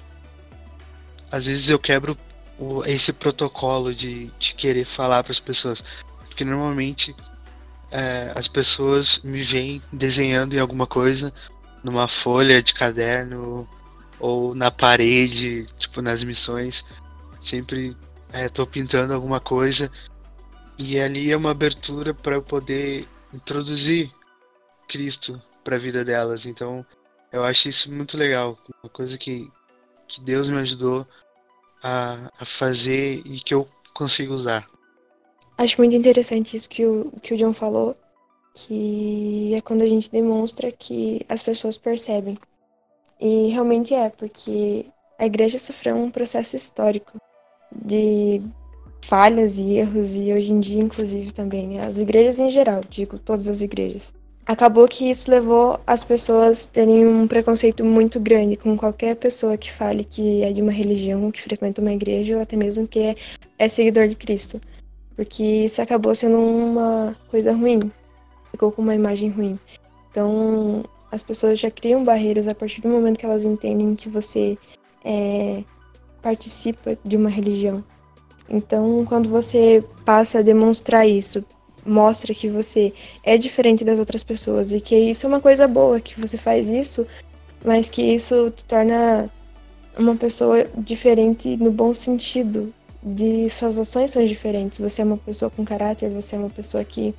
Às vezes eu quebro o, esse protocolo de, de querer falar para as pessoas, porque normalmente é, as pessoas me veem desenhando em alguma coisa, numa folha de caderno ou na parede, tipo nas missões, sempre estou é, pintando alguma coisa e ali é uma abertura para eu poder introduzir Cristo para a vida delas. Então, eu acho isso muito legal, uma coisa que, que Deus me ajudou a, a fazer e que eu consigo usar. Acho muito interessante isso que o, que o John falou, que é quando a gente demonstra que as pessoas percebem. E realmente é, porque a igreja sofreu um processo histórico de falhas e erros, e hoje em dia, inclusive, também. As igrejas em geral, digo, todas as igrejas. Acabou que isso levou as pessoas terem um preconceito muito grande com qualquer pessoa que fale que é de uma religião, que frequenta uma igreja, ou até mesmo que é, é seguidor de Cristo. Porque isso acabou sendo uma coisa ruim, ficou com uma imagem ruim. Então, as pessoas já criam barreiras a partir do momento que elas entendem que você é, participa de uma religião. Então, quando você passa a demonstrar isso, mostra que você é diferente das outras pessoas e que isso é uma coisa boa, que você faz isso, mas que isso te torna uma pessoa diferente no bom sentido, de suas ações são diferentes. Você é uma pessoa com caráter, você é uma pessoa que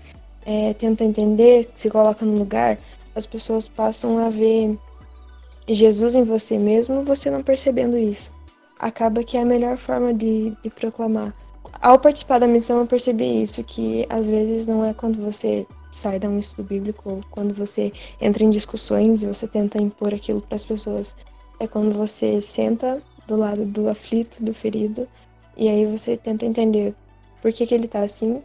é, tenta entender, se coloca no lugar. As pessoas passam a ver Jesus em você mesmo, você não percebendo isso acaba que é a melhor forma de, de proclamar. Ao participar da missão, eu percebi isso, que às vezes não é quando você sai de um estudo bíblico ou quando você entra em discussões e você tenta impor aquilo para as pessoas. É quando você senta do lado do aflito, do ferido, e aí você tenta entender por que, que ele tá assim.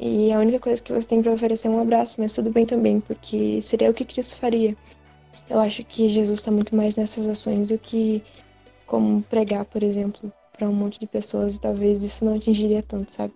E a única coisa que você tem para oferecer é um abraço, mas tudo bem também, porque seria o que Cristo faria. Eu acho que Jesus está muito mais nessas ações do que como pregar, por exemplo, para um monte de pessoas e talvez isso não atingiria tanto, sabe?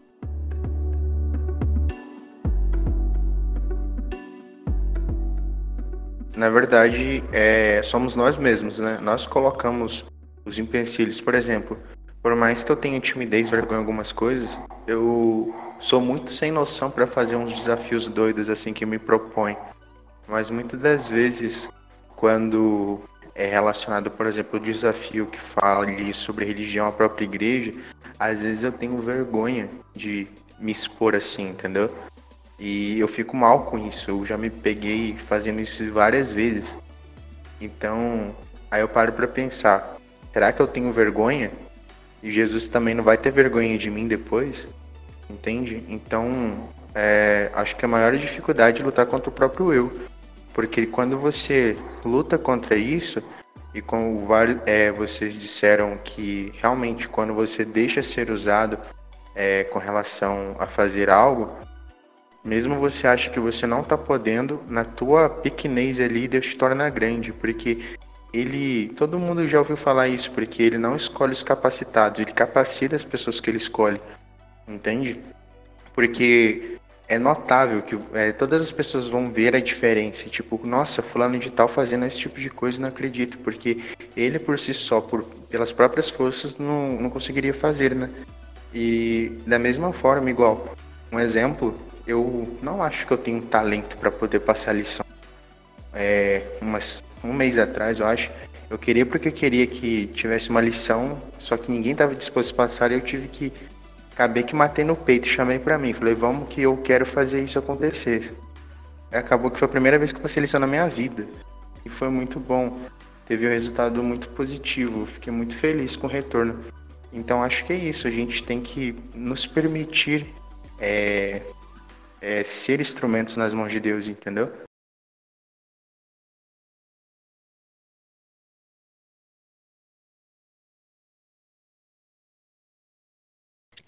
Na verdade, é, somos nós mesmos, né? Nós colocamos os empecilhos. Por exemplo, por mais que eu tenha timidez, vergonha em algumas coisas, eu sou muito sem noção para fazer uns desafios doidos assim que me propõem. Mas muitas das vezes, quando é relacionado, por exemplo, ao desafio que fala sobre religião, a própria igreja, às vezes eu tenho vergonha de me expor assim, entendeu? E eu fico mal com isso. Eu já me peguei fazendo isso várias vezes. Então, aí eu paro para pensar: será que eu tenho vergonha? E Jesus também não vai ter vergonha de mim depois? Entende? Então, é, acho que a maior dificuldade é lutar contra o próprio eu. Porque quando você luta contra isso, e como é, vocês disseram que realmente quando você deixa ser usado é, com relação a fazer algo, mesmo você acha que você não está podendo, na tua pequenez ali Deus te torna grande, porque ele, todo mundo já ouviu falar isso, porque ele não escolhe os capacitados, ele capacita as pessoas que ele escolhe, entende? Porque é notável que é, todas as pessoas vão ver a diferença. Tipo, nossa, fulano de tal fazendo esse tipo de coisa, não acredito, porque ele por si só, por, pelas próprias forças, não, não conseguiria fazer, né? E da mesma forma, igual, um exemplo, eu não acho que eu tenho talento para poder passar lição. É, umas, um mês atrás, eu acho, eu queria porque eu queria que tivesse uma lição, só que ninguém estava disposto a passar e eu tive que acabei que matei no peito, chamei para mim, falei, vamos que eu quero fazer isso acontecer. Acabou que foi a primeira vez que eu passei lição na minha vida. E foi muito bom. Teve um resultado muito positivo. Fiquei muito feliz com o retorno. Então acho que é isso. A gente tem que nos permitir é, é, ser instrumentos nas mãos de Deus, entendeu?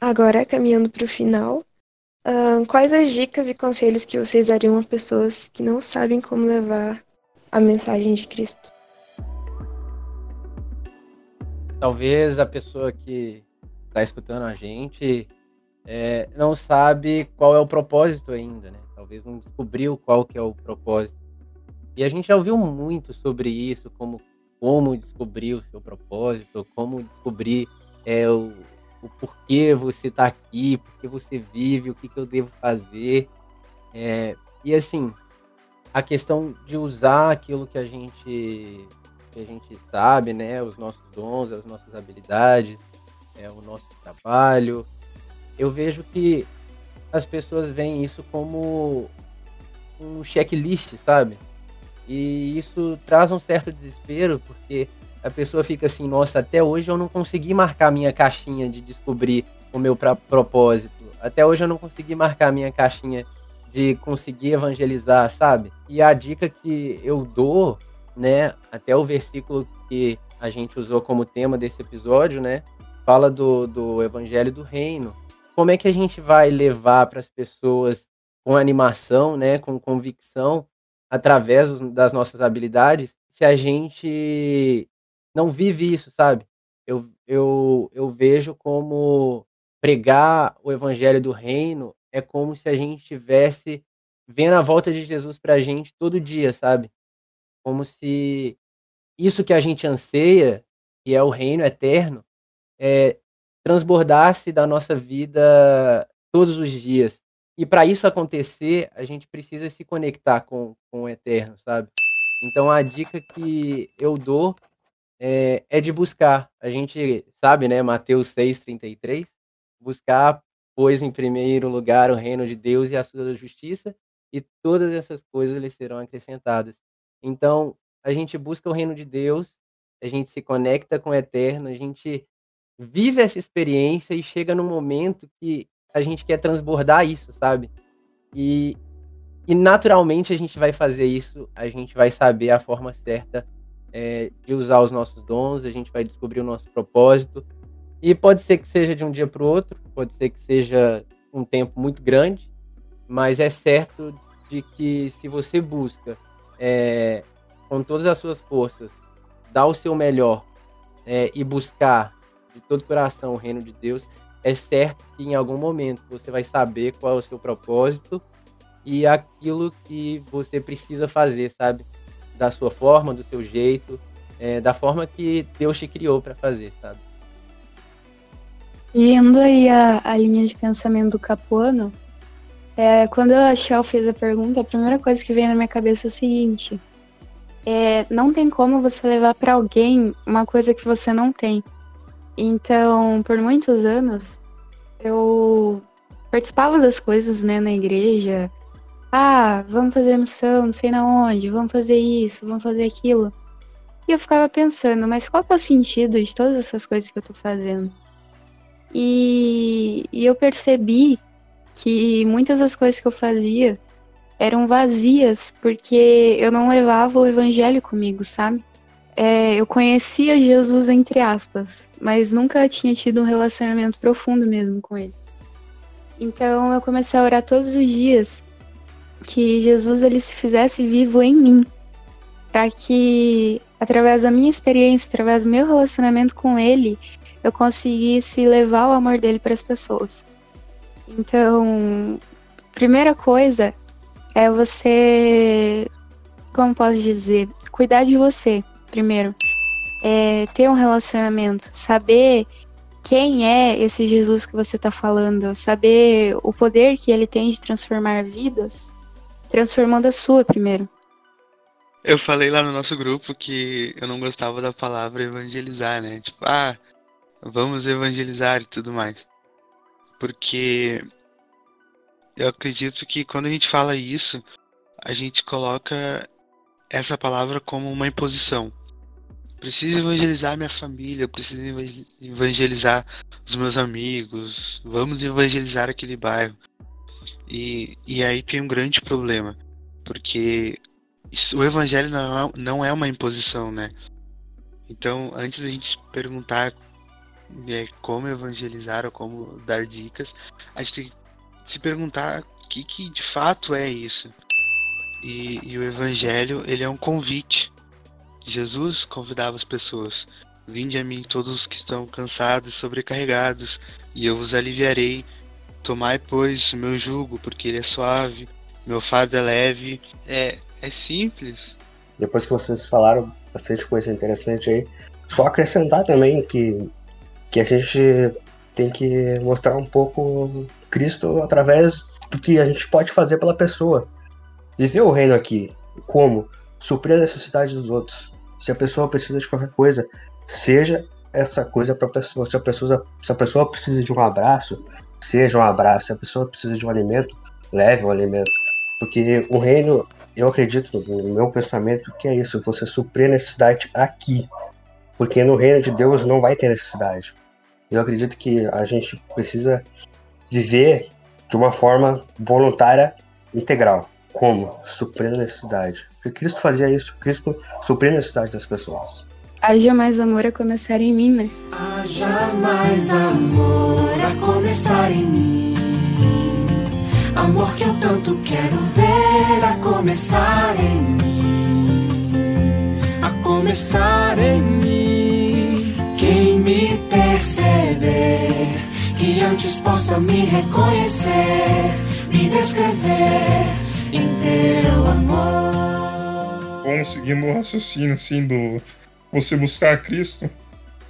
Agora, caminhando para o final, uh, quais as dicas e conselhos que vocês dariam a pessoas que não sabem como levar a mensagem de Cristo? Talvez a pessoa que está escutando a gente é, não sabe qual é o propósito ainda, né? Talvez não descobriu qual que é o propósito. E a gente já ouviu muito sobre isso, como como descobrir o seu propósito, como descobrir é, o, o porquê você está aqui, porquê você vive, o que, que eu devo fazer. É, e assim, a questão de usar aquilo que a gente que a gente sabe, né, os nossos dons, as nossas habilidades, é, o nosso trabalho. Eu vejo que as pessoas veem isso como um checklist, sabe? E isso traz um certo desespero, porque a pessoa fica assim, nossa, até hoje eu não consegui marcar minha caixinha de descobrir o meu propósito. Até hoje eu não consegui marcar minha caixinha de conseguir evangelizar, sabe? E a dica que eu dou, né, até o versículo que a gente usou como tema desse episódio, né, fala do, do evangelho do reino. Como é que a gente vai levar para as pessoas com animação, né, com convicção, através das nossas habilidades, se a gente não vive isso, sabe? Eu, eu, eu vejo como pregar o evangelho do reino é como se a gente estivesse vendo a volta de Jesus para a gente todo dia, sabe? Como se isso que a gente anseia, que é o reino eterno, é, transbordasse da nossa vida todos os dias. E para isso acontecer, a gente precisa se conectar com, com o eterno, sabe? Então a dica que eu dou é, é de buscar. A gente sabe, né, Mateus 6,33, buscar, pois, em primeiro lugar o reino de Deus e a sua justiça, e todas essas coisas lhe serão acrescentadas. Então, a gente busca o reino de Deus, a gente se conecta com o eterno, a gente vive essa experiência e chega num momento que a gente quer transbordar isso, sabe? E, e naturalmente a gente vai fazer isso, a gente vai saber a forma certa é, de usar os nossos dons, a gente vai descobrir o nosso propósito. E pode ser que seja de um dia para o outro, pode ser que seja um tempo muito grande, mas é certo de que se você busca é, com todas as suas forças dar o seu melhor é, e buscar de todo o coração o reino de Deus, é certo que em algum momento você vai saber qual é o seu propósito e aquilo que você precisa fazer, sabe? Da sua forma, do seu jeito, é, da forma que Deus te criou para fazer, sabe? E indo aí a, a linha de pensamento do Capuano, é, quando a Shell fez a pergunta, a primeira coisa que veio na minha cabeça é o seguinte: é, não tem como você levar para alguém uma coisa que você não tem. Então, por muitos anos, eu participava das coisas, né, na igreja, ah, vamos fazer missão, não sei na onde, vamos fazer isso, vamos fazer aquilo. E eu ficava pensando, mas qual que é o sentido de todas essas coisas que eu tô fazendo? E, e eu percebi que muitas das coisas que eu fazia eram vazias porque eu não levava o evangelho comigo, sabe? É, eu conhecia Jesus entre aspas, mas nunca tinha tido um relacionamento profundo mesmo com ele. Então eu comecei a orar todos os dias que Jesus ele se fizesse vivo em mim, para que através da minha experiência, através do meu relacionamento com ele, eu conseguisse levar o amor dele para as pessoas. Então, primeira coisa é você, como posso dizer, cuidar de você primeiro. É, ter um relacionamento, saber quem é esse Jesus que você está falando, saber o poder que ele tem de transformar vidas transformando a sua primeiro. Eu falei lá no nosso grupo que eu não gostava da palavra evangelizar, né? Tipo, ah, vamos evangelizar e tudo mais. Porque eu acredito que quando a gente fala isso, a gente coloca essa palavra como uma imposição. Preciso evangelizar minha família, preciso evangelizar os meus amigos, vamos evangelizar aquele bairro. E, e aí tem um grande problema, porque o evangelho não é, não é uma imposição, né? Então, antes da gente perguntar é, como evangelizar ou como dar dicas, a gente tem que se perguntar o que, que de fato é isso. E, e o evangelho, ele é um convite. Jesus convidava as pessoas: Vinde a mim todos os que estão cansados e sobrecarregados, e eu vos aliviarei. Tomai, pois, o meu jugo, porque ele é suave, meu fardo é leve. É, é simples. Depois que vocês falaram bastante coisa interessante aí, só acrescentar também que, que a gente tem que mostrar um pouco Cristo através do que a gente pode fazer pela pessoa. Viver o reino aqui. Como? Suprir a necessidade dos outros. Se a pessoa precisa de qualquer coisa, seja essa coisa para. Se a pessoa, se a pessoa precisa de um abraço, seja um abraço. Se a pessoa precisa de um alimento, leve um alimento. Porque o reino, eu acredito no meu pensamento que é isso, você suprir a necessidade aqui. Porque no reino de Deus não vai ter necessidade. Eu acredito que a gente precisa viver de uma forma voluntária integral. Como? Suprindo a necessidade. Porque Cristo fazia isso. Cristo supria a necessidade das pessoas. Haja mais amor a começar em mim, né? Haja mais amor a começar em mim. Amor que eu tanto quero ver a começar em mim. A começar em mim. Quem me perceber, que antes possa me reconhecer, me descrever em teu amor. Bom, seguindo o raciocínio assim do você buscar a Cristo,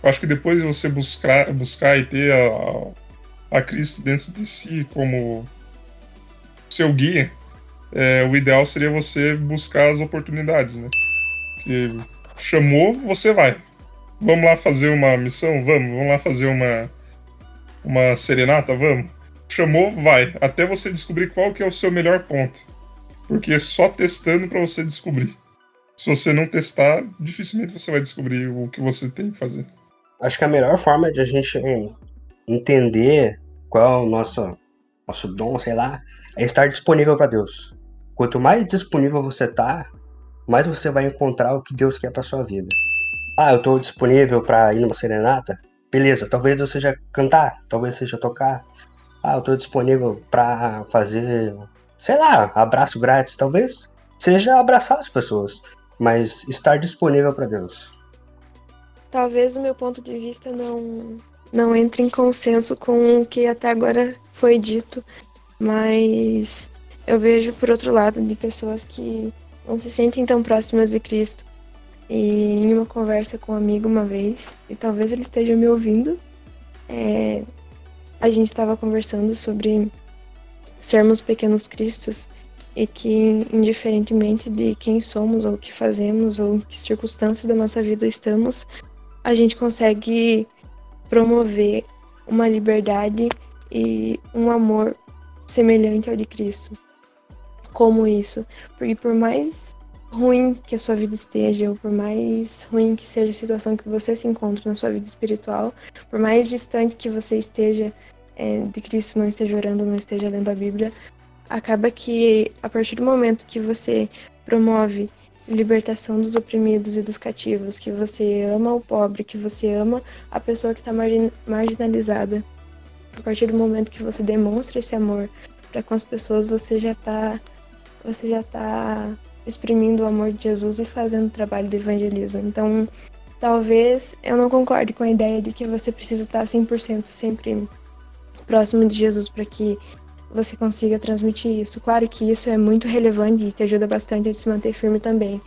eu acho que depois de você buscar, buscar e ter a, a Cristo dentro de si como seu guia, é, o ideal seria você buscar as oportunidades, né? Que chamou, você vai. Vamos lá fazer uma missão? Vamos. Vamos lá fazer uma, uma serenata? Vamos. Chamou, vai. Até você descobrir qual que é o seu melhor ponto. Porque é só testando para você descobrir. Se você não testar, dificilmente você vai descobrir o que você tem que fazer. Acho que a melhor forma de a gente entender qual é o nosso, nosso dom, sei lá, é estar disponível para Deus. Quanto mais disponível você tá, mais você vai encontrar o que Deus quer para sua vida. Ah, eu tô disponível para ir numa serenata? Beleza, talvez eu seja cantar, talvez seja tocar. Ah, eu tô disponível para fazer, sei lá, abraço grátis, talvez seja abraçar as pessoas, mas estar disponível para Deus. Talvez o meu ponto de vista não não entre em consenso com o que até agora foi dito, mas eu vejo por outro lado de pessoas que não se sentem tão próximas de Cristo. E em uma conversa com um amigo uma vez, e talvez ele esteja me ouvindo, é, a gente estava conversando sobre sermos pequenos cristos e que, indiferentemente de quem somos, ou o que fazemos, ou em que circunstância da nossa vida estamos, a gente consegue promover uma liberdade e um amor semelhante ao de Cristo. Como isso? Porque por mais ruim que a sua vida esteja, ou por mais ruim que seja a situação que você se encontra na sua vida espiritual, por mais distante que você esteja é, de Cristo, não esteja orando, não esteja lendo a Bíblia, acaba que a partir do momento que você promove libertação dos oprimidos e dos cativos, que você ama o pobre, que você ama a pessoa que está margin marginalizada, a partir do momento que você demonstra esse amor para com as pessoas, você já está você já tá exprimindo o amor de Jesus e fazendo o trabalho do evangelismo. Então, talvez eu não concorde com a ideia de que você precisa estar 100% sempre próximo de Jesus para que você consiga transmitir isso. Claro que isso é muito relevante e te ajuda bastante a se manter firme também.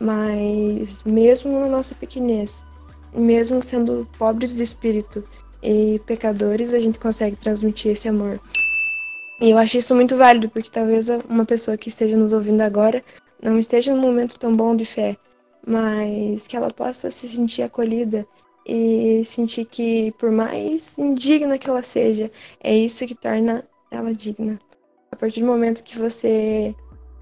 Mas mesmo na nossa pequenez, mesmo sendo pobres de espírito e pecadores, a gente consegue transmitir esse amor. E eu acho isso muito válido, porque talvez uma pessoa que esteja nos ouvindo agora não esteja num momento tão bom de fé, mas que ela possa se sentir acolhida e sentir que, por mais indigna que ela seja, é isso que torna ela digna. A partir do momento que você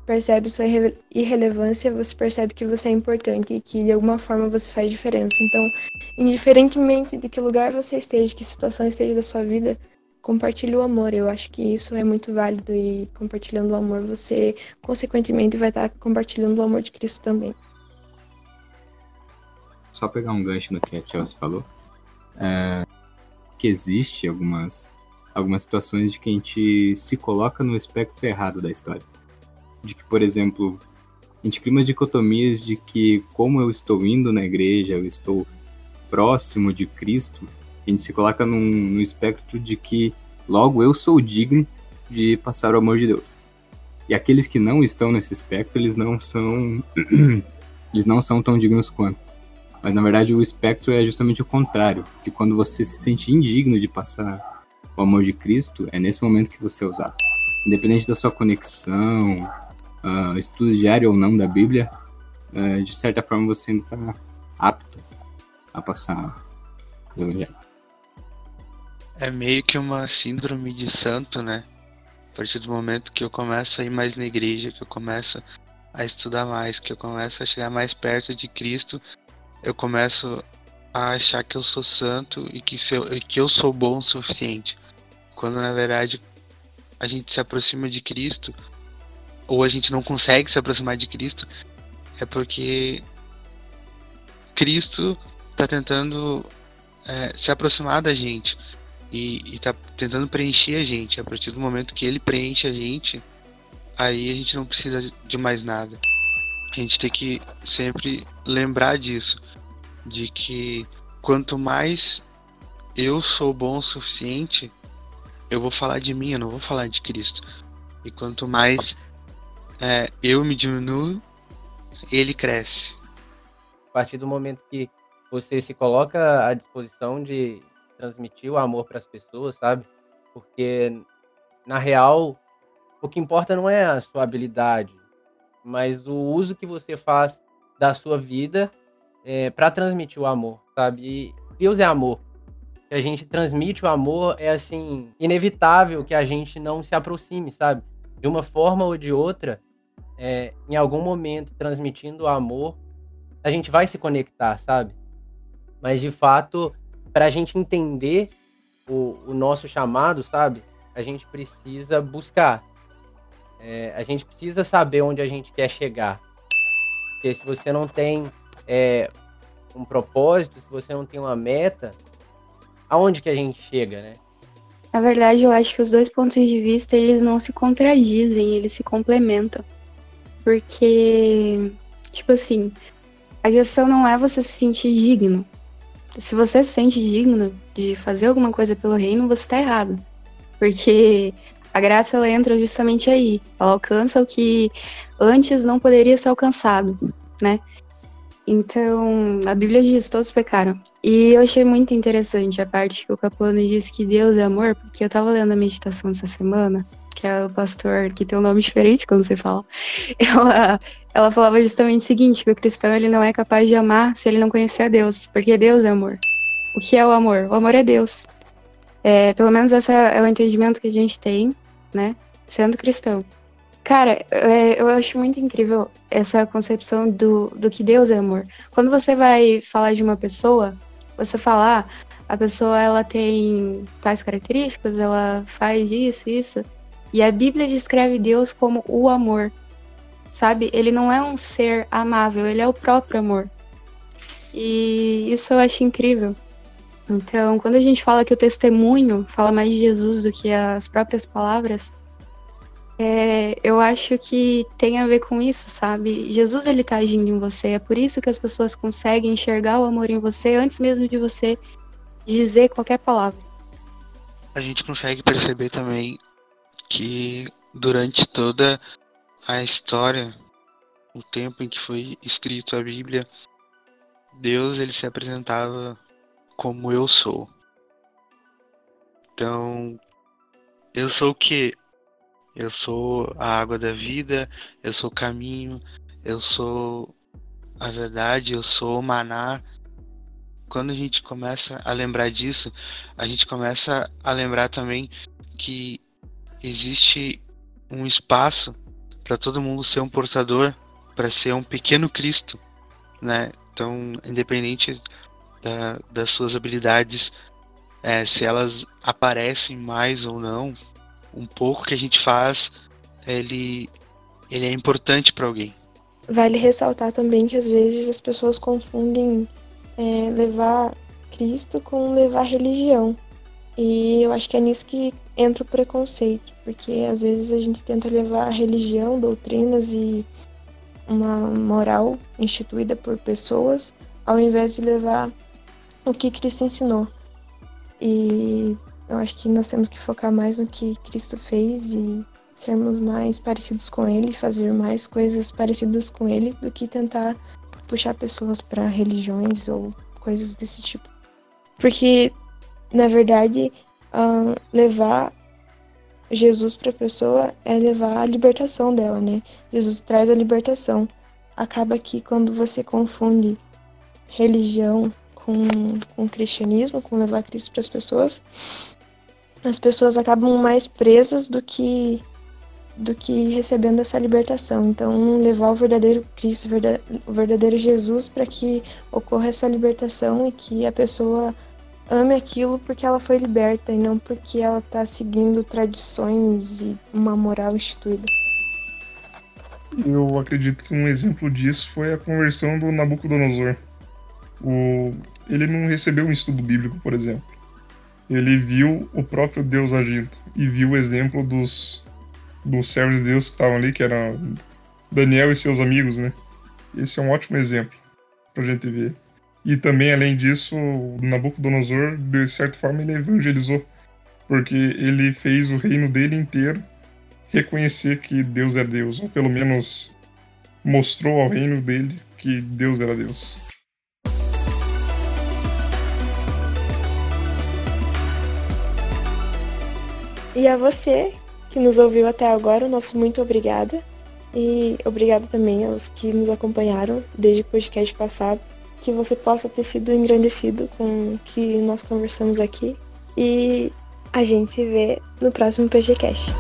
percebe sua irre irrelevância, você percebe que você é importante e que de alguma forma você faz diferença. Então, indiferentemente de que lugar você esteja, que situação esteja da sua vida, compartilhe o amor. Eu acho que isso é muito válido e compartilhando o amor, você consequentemente vai estar compartilhando o amor de Cristo também. Só pegar um gancho no que a Chelsea falou, é, que existe algumas algumas situações de que a gente se coloca no espectro errado da história. De que, por exemplo, a gente cria umas dicotomias de que como eu estou indo na igreja, eu estou próximo de Cristo, a gente se coloca num, num espectro de que logo eu sou digno de passar o amor de Deus. E aqueles que não estão nesse espectro, eles não são (clears throat) eles não são tão dignos quanto. Mas na verdade o espectro é justamente o contrário, que quando você se sente indigno de passar o amor de Cristo, é nesse momento que você usado. Independente da sua conexão, uh, estudo diário ou não da Bíblia, uh, de certa forma você ainda está apto a passar o Evangelho. É meio que uma síndrome de santo, né? A partir do momento que eu começo a ir mais na igreja, que eu começo a estudar mais, que eu começo a chegar mais perto de Cristo, eu começo a achar que eu sou santo e que, eu, que eu sou bom o suficiente. Quando na verdade a gente se aproxima de Cristo, ou a gente não consegue se aproximar de Cristo, é porque Cristo está tentando é, se aproximar da gente e está tentando preencher a gente. A partir do momento que ele preenche a gente, aí a gente não precisa de mais nada. A gente tem que sempre lembrar disso, de que quanto mais eu sou bom o suficiente, eu vou falar de mim, eu não vou falar de Cristo. E quanto mais é, eu me diminuo, ele cresce. A partir do momento que você se coloca à disposição de transmitir o amor para as pessoas, sabe? Porque na real, o que importa não é a sua habilidade, mas o uso que você faz da sua vida é, para transmitir o amor, sabe? E Deus é amor que a gente transmite o amor, é assim, inevitável que a gente não se aproxime, sabe? De uma forma ou de outra, é, em algum momento, transmitindo o amor, a gente vai se conectar, sabe? Mas de fato, para a gente entender o, o, nosso chamado, sabe? A gente precisa buscar. É, a gente precisa saber onde a gente quer chegar. Porque se você não tem é, um propósito, se você não tem uma meta, aonde que a gente chega, né? Na verdade, eu acho que os dois pontos de vista, eles não se contradizem, eles se complementam. Porque, tipo assim, a questão não é você se sentir digno. Se você se sente digno de fazer alguma coisa pelo reino, você tá errado. Porque a graça ela entra justamente aí. Ela alcança o que antes não poderia ser alcançado, né? Então, a Bíblia diz: todos pecaram. E eu achei muito interessante a parte que o Capone disse que Deus é amor, porque eu tava lendo a meditação essa semana, que é o pastor que tem um nome diferente quando você fala. (laughs) Ela, ela falava justamente o seguinte: que o cristão ele não é capaz de amar se ele não conhecer a Deus, porque Deus é amor. O que é o amor? O amor é Deus. É, pelo menos esse é o entendimento que a gente tem, né, sendo cristão. Cara, é, eu acho muito incrível essa concepção do, do que Deus é amor. Quando você vai falar de uma pessoa, você falar, ah, a pessoa ela tem tais características, ela faz isso, isso. E a Bíblia descreve Deus como o amor. Sabe? Ele não é um ser amável, ele é o próprio amor. E isso eu acho incrível. Então, quando a gente fala que o testemunho fala mais de Jesus do que as próprias palavras, é, eu acho que tem a ver com isso, sabe? Jesus ele tá agindo em você, é por isso que as pessoas conseguem enxergar o amor em você antes mesmo de você dizer qualquer palavra. A gente consegue perceber também que durante toda a história, o tempo em que foi escrito a Bíblia, Deus ele se apresentava como eu sou. Então, eu sou o que eu sou a água da vida, eu sou o caminho, eu sou a verdade, eu sou o maná. Quando a gente começa a lembrar disso, a gente começa a lembrar também que existe um espaço para todo mundo ser um portador, para ser um pequeno Cristo, né? Então, independente da, das suas habilidades é, se elas aparecem mais ou não, um pouco que a gente faz, ele, ele é importante para alguém. Vale ressaltar também que às vezes as pessoas confundem é, levar Cristo com levar religião. E eu acho que é nisso que entra o preconceito, porque às vezes a gente tenta levar religião, doutrinas e uma moral instituída por pessoas, ao invés de levar o que Cristo ensinou. E eu acho que nós temos que focar mais no que Cristo fez e sermos mais parecidos com Ele, fazer mais coisas parecidas com Ele, do que tentar puxar pessoas para religiões ou coisas desse tipo. Porque, na verdade, uh, levar Jesus para a pessoa é levar a libertação dela, né? Jesus traz a libertação. Acaba que quando você confunde religião com, com cristianismo, com levar Cristo para as pessoas, as pessoas acabam mais presas do que do que recebendo essa libertação. Então, levar o verdadeiro Cristo, o verdadeiro Jesus para que ocorra essa libertação e que a pessoa ame aquilo porque ela foi liberta e não porque ela está seguindo tradições e uma moral instituída. Eu acredito que um exemplo disso foi a conversão do Nabucodonosor. O... Ele não recebeu um estudo bíblico, por exemplo. Ele viu o próprio Deus agindo e viu o exemplo dos, dos servos de Deus que estavam ali, que eram Daniel e seus amigos, né? Esse é um ótimo exemplo pra gente ver. E também, além disso, Nabucodonosor, de certa forma, ele evangelizou, porque ele fez o reino dele inteiro reconhecer que Deus é Deus, ou pelo menos mostrou ao reino dele que Deus era Deus. E a você que nos ouviu até agora, o nosso muito obrigada. E obrigado também aos que nos acompanharam desde o podcast passado que você possa ter sido engrandecido com o que nós conversamos aqui. E a gente se vê no próximo PGCast.